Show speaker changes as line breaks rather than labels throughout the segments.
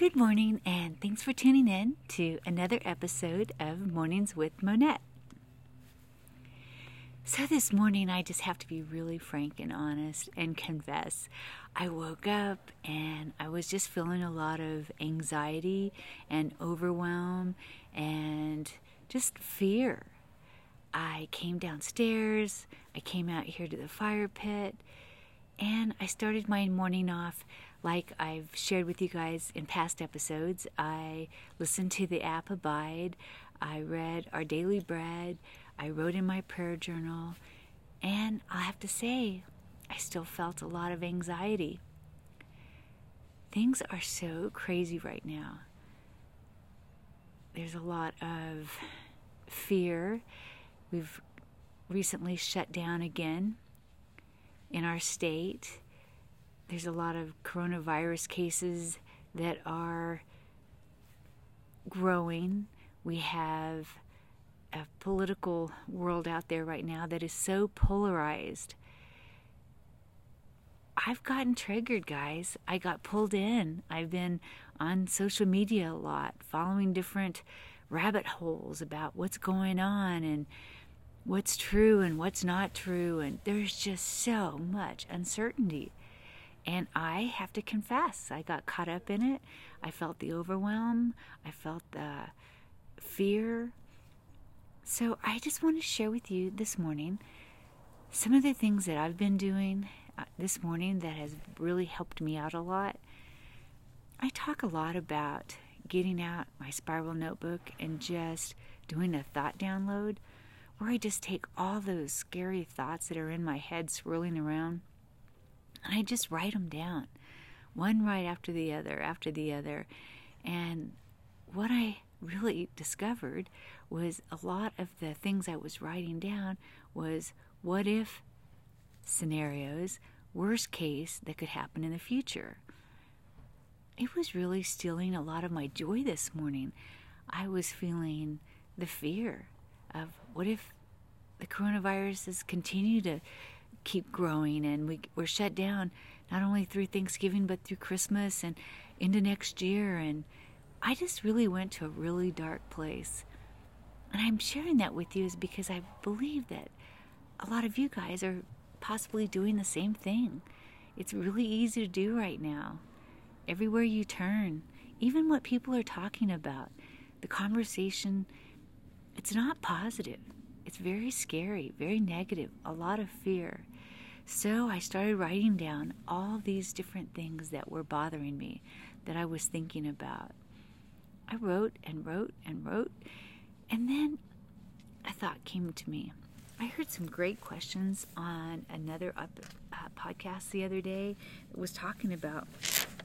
Good morning, and thanks for tuning in to another episode of Mornings with Monette. So, this morning, I just have to be really frank and honest and confess. I woke up and I was just feeling a lot of anxiety and overwhelm and just fear. I came downstairs, I came out here to the fire pit, and I started my morning off like I've shared with you guys in past episodes, I listened to the app Abide, I read Our Daily Bread, I wrote in my prayer journal, and i have to say, I still felt a lot of anxiety. Things are so crazy right now. There's a lot of fear. We've recently shut down again in our state there's a lot of coronavirus cases that are growing. We have a political world out there right now that is so polarized. I've gotten triggered, guys. I got pulled in. I've been on social media a lot, following different rabbit holes about what's going on and what's true and what's not true. And there's just so much uncertainty. And I have to confess, I got caught up in it. I felt the overwhelm, I felt the fear. So I just want to share with you this morning some of the things that I've been doing uh, this morning that has really helped me out a lot. I talk a lot about getting out my spiral notebook and just doing a thought download where I just take all those scary thoughts that are in my head swirling around and I just write them down, one right after the other, after the other. And what I really discovered was a lot of the things I was writing down was what if scenarios, worst case that could happen in the future. It was really stealing a lot of my joy this morning. I was feeling the fear of what if the coronavirus has continued to keep growing and we, we're shut down not only through Thanksgiving but through Christmas and into next year. And I just really went to a really dark place. And I'm sharing that with you is because I believe that a lot of you guys are possibly doing the same thing. It's really easy to do right now. Everywhere you turn, even what people are talking about, the conversation, it's not positive. It's very scary, very negative, a lot of fear. So I started writing down all these different things that were bothering me, that I was thinking about. I wrote and wrote and wrote, and then a thought came to me. I heard some great questions on another uh, podcast the other day that was talking about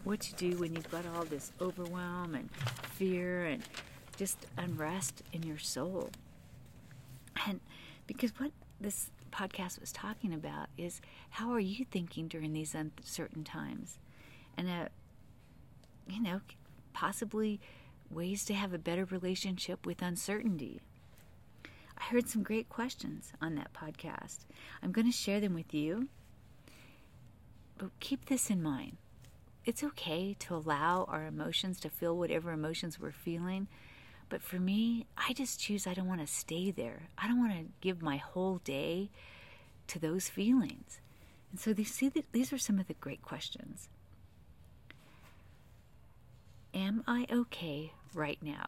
what to do when you've got all this overwhelm and fear and just unrest in your soul. And because what this podcast was talking about is how are you thinking during these uncertain times? And, uh, you know, possibly ways to have a better relationship with uncertainty. I heard some great questions on that podcast. I'm going to share them with you. But keep this in mind. It's okay to allow our emotions to feel whatever emotions we're feeling but for me, I just choose I don't want to stay there. I don't want to give my whole day to those feelings. And so these, see, that these are some of the great questions. Am I okay right now?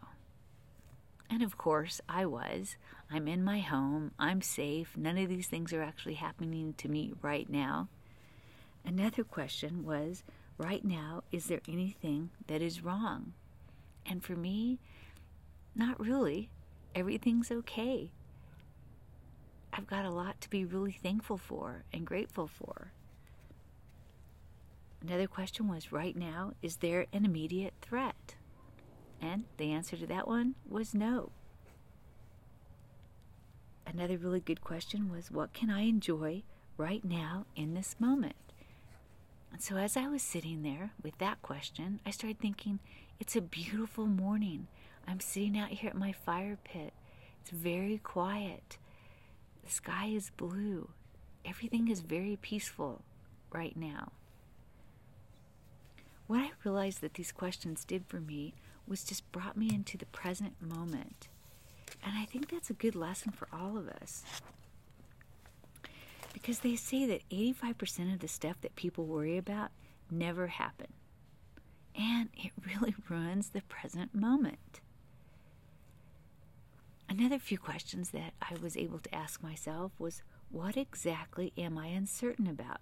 And of course, I was. I'm in my home. I'm safe. None of these things are actually happening to me right now. Another question was right now, is there anything that is wrong? And for me, not really. Everything's okay. I've got a lot to be really thankful for and grateful for. Another question was right now, is there an immediate threat? And the answer to that one was no. Another really good question was what can I enjoy right now in this moment? And so as I was sitting there with that question, I started thinking, it's a beautiful morning. I'm sitting out here at my fire pit. It's very quiet. The sky is blue. Everything is very peaceful right now. what I realized that these questions did for me was just brought me into the present moment. And I think that's a good lesson for all of us. Because they say that 85% of the stuff that people worry about never happen. And it really ruins the present moment. Another few questions that I was able to ask myself was what exactly am I uncertain about?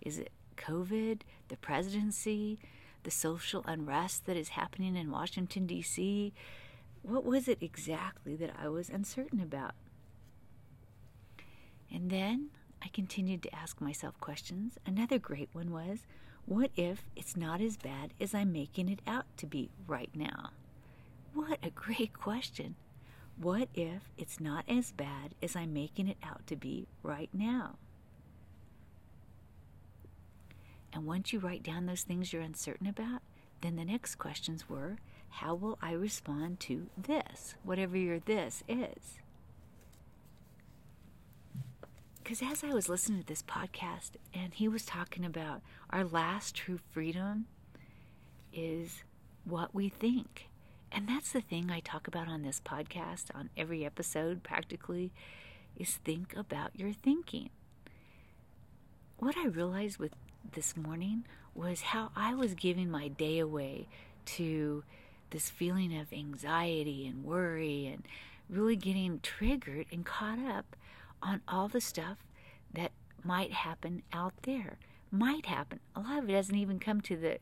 Is it COVID, the presidency, the social unrest that is happening in Washington, D.C.? What was it exactly that I was uncertain about? And then I continued to ask myself questions. Another great one was what if it's not as bad as I'm making it out to be right now? What a great question. What if it's not as bad as I'm making it out to be right now? And once you write down those things you're uncertain about, then the next questions were how will I respond to this, whatever your this is? Because as I was listening to this podcast, and he was talking about our last true freedom is what we think. And that's the thing I talk about on this podcast, on every episode practically, is think about your thinking. What I realized with this morning was how I was giving my day away to this feeling of anxiety and worry and really getting triggered and caught up on all the stuff that might happen out there. Might happen. A lot of it hasn't even come to the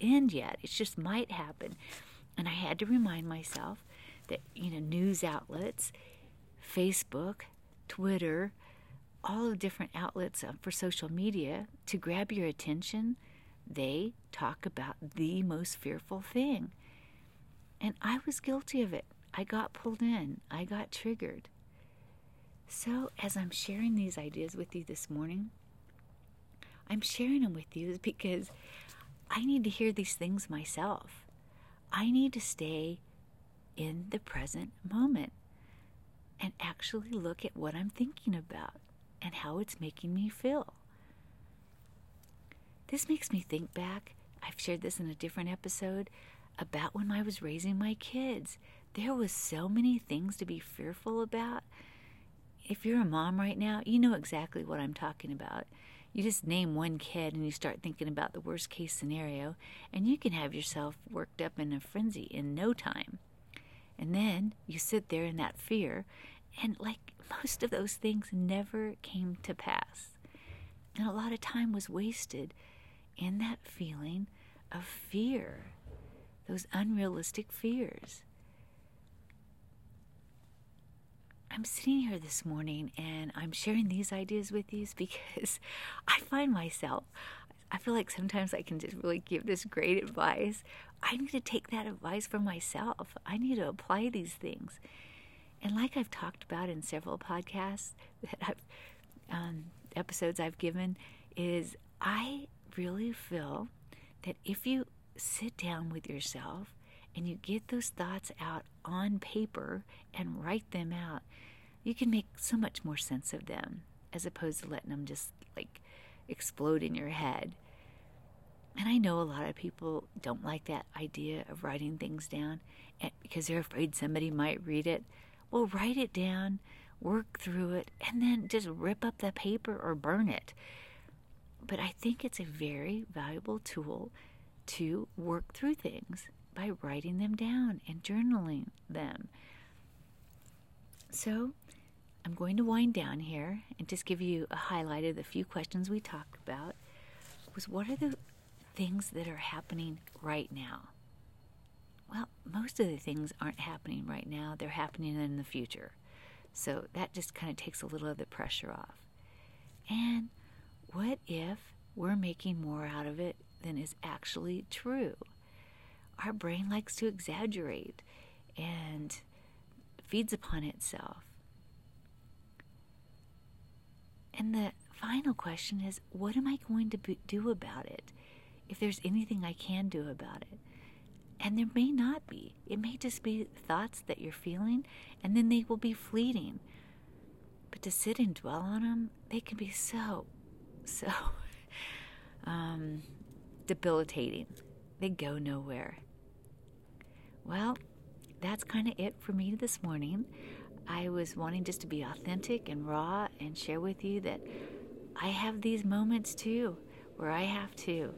end yet. It just might happen. And I had to remind myself that, you know, news outlets, Facebook, Twitter, all the different outlets uh, for social media to grab your attention, they talk about the most fearful thing. And I was guilty of it. I got pulled in, I got triggered. So, as I'm sharing these ideas with you this morning, I'm sharing them with you because I need to hear these things myself. I need to stay in the present moment and actually look at what I'm thinking about and how it's making me feel. This makes me think back, I've shared this in a different episode, about when I was raising my kids. There was so many things to be fearful about. If you're a mom right now, you know exactly what I'm talking about. You just name one kid and you start thinking about the worst case scenario, and you can have yourself worked up in a frenzy in no time. And then you sit there in that fear, and like most of those things never came to pass. And a lot of time was wasted in that feeling of fear, those unrealistic fears. I'm sitting here this morning and I'm sharing these ideas with you because I find myself, I feel like sometimes I can just really give this great advice. I need to take that advice for myself. I need to apply these things. And like I've talked about in several podcasts that I've, um, episodes I've given, is I really feel that if you sit down with yourself and you get those thoughts out on paper and write them out, you can make so much more sense of them as opposed to letting them just like explode in your head. And I know a lot of people don't like that idea of writing things down because they're afraid somebody might read it. Well, write it down, work through it, and then just rip up the paper or burn it. But I think it's a very valuable tool to work through things by writing them down and journaling them. So, I'm going to wind down here and just give you a highlight of the few questions we talked about. Was what are the things that are happening right now? Well, most of the things aren't happening right now, they're happening in the future. So that just kind of takes a little of the pressure off. And what if we're making more out of it than is actually true? Our brain likes to exaggerate and feeds upon itself. And the final question is what am I going to do about it? If there's anything I can do about it. And there may not be. It may just be thoughts that you're feeling, and then they will be fleeting. But to sit and dwell on them, they can be so, so um, debilitating. They go nowhere. Well, that's kind of it for me this morning. I was wanting just to be authentic and raw and share with you that I have these moments too where I have to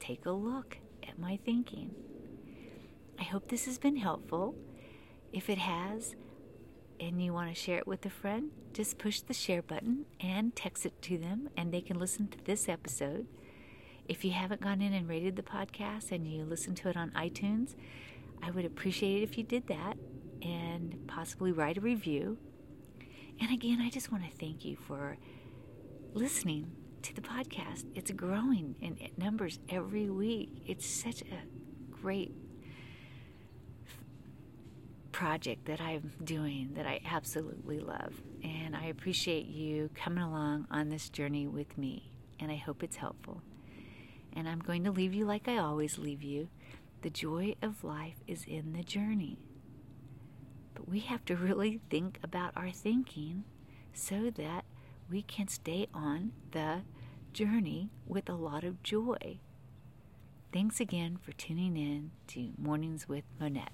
take a look at my thinking. I hope this has been helpful. If it has, and you want to share it with a friend, just push the share button and text it to them, and they can listen to this episode. If you haven't gone in and rated the podcast and you listen to it on iTunes, I would appreciate it if you did that and possibly write a review. And again, I just want to thank you for listening to the podcast. It's growing in numbers every week. It's such a great project that I'm doing that I absolutely love. And I appreciate you coming along on this journey with me. And I hope it's helpful. And I'm going to leave you like I always leave you. The joy of life is in the journey. But we have to really think about our thinking so that we can stay on the journey with a lot of joy. Thanks again for tuning in to Mornings with Monette.